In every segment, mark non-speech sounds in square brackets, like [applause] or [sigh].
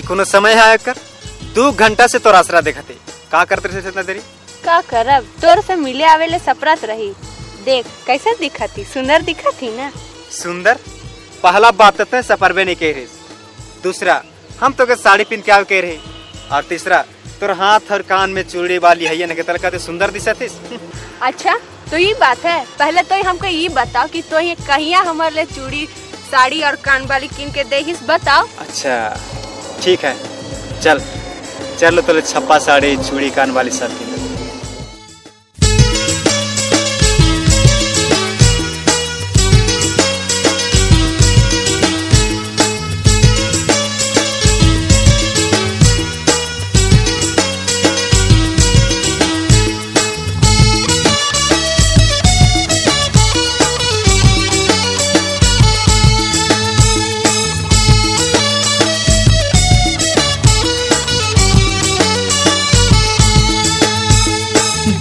ई कोनो समय है कर दू घंटा से तो आसरा देखते। का करते रहे इतना देरी? का करब? तोर से मिले आवेले सपरत रही। देख कैसे दिखती? सुंदर दिखती ना? सुंदर? पहला बात तो सफरबे नहीं कह रही। दूसरा हम तो के साड़ी पहन के आवे कह रहे। और तीसरा तोर हाथ और कान में चूड़ी वाली है ना के तल कहते सुंदर दिशथिस [laughs] अच्छा तो ये बात है। पहले तो हमको ये बताओ कि तो ये कहिया हमारे लिए चूड़ी साड़ी और कान वाली किन के देहिस बताओ। अच्छा। ठीक है। चल चल तो छप्पा साड़ी चूड़ी कान वाली सब की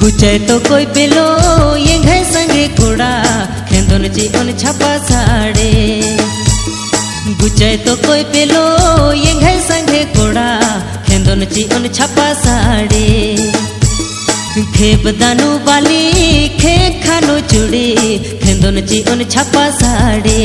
गुचे तो कोई पेलो, ये घर संगे कोड़ा खेंदोन ची उन छपा साड़े। गुचे तो कोई पेलो, ये घर संगे कोड़ा खेंदोन ची उन छपा साड़े। खेप दानु वाली खे खानो चुड़ी, खेंदोन ची उन छपा साड़े।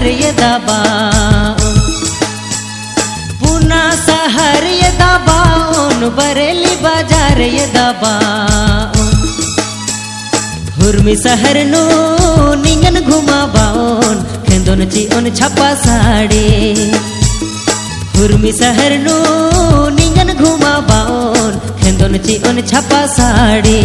शहर ये दबाउन पूना शहर ये दबाउन बरेली बाज़ार ये दबाउन हुर्मी शहर नो निंगन घुमा बाउन खेंदोन ची, उन छपा साड़ी। हुर्मी शहर नो निंगन घुमा बाउन खेंदोन ची, उन छपा साड़ी।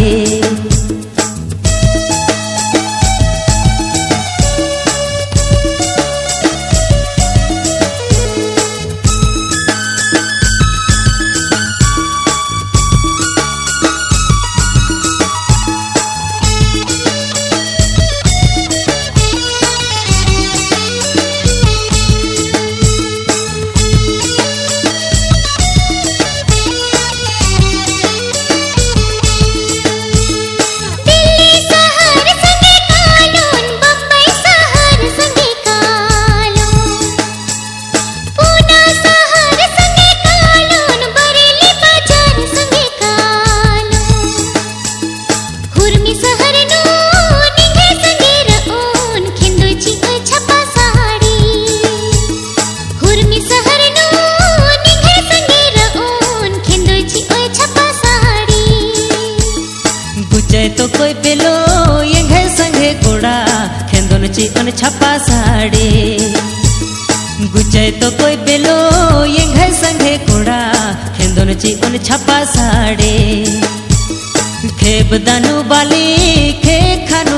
खेंदोन ची उन छपा साड़ी। गुचे तो कोई पेलो ये घर संगे कोड़ा खेंदोन ची उन छपा साड़ी। खेब दानु बाली खे खानु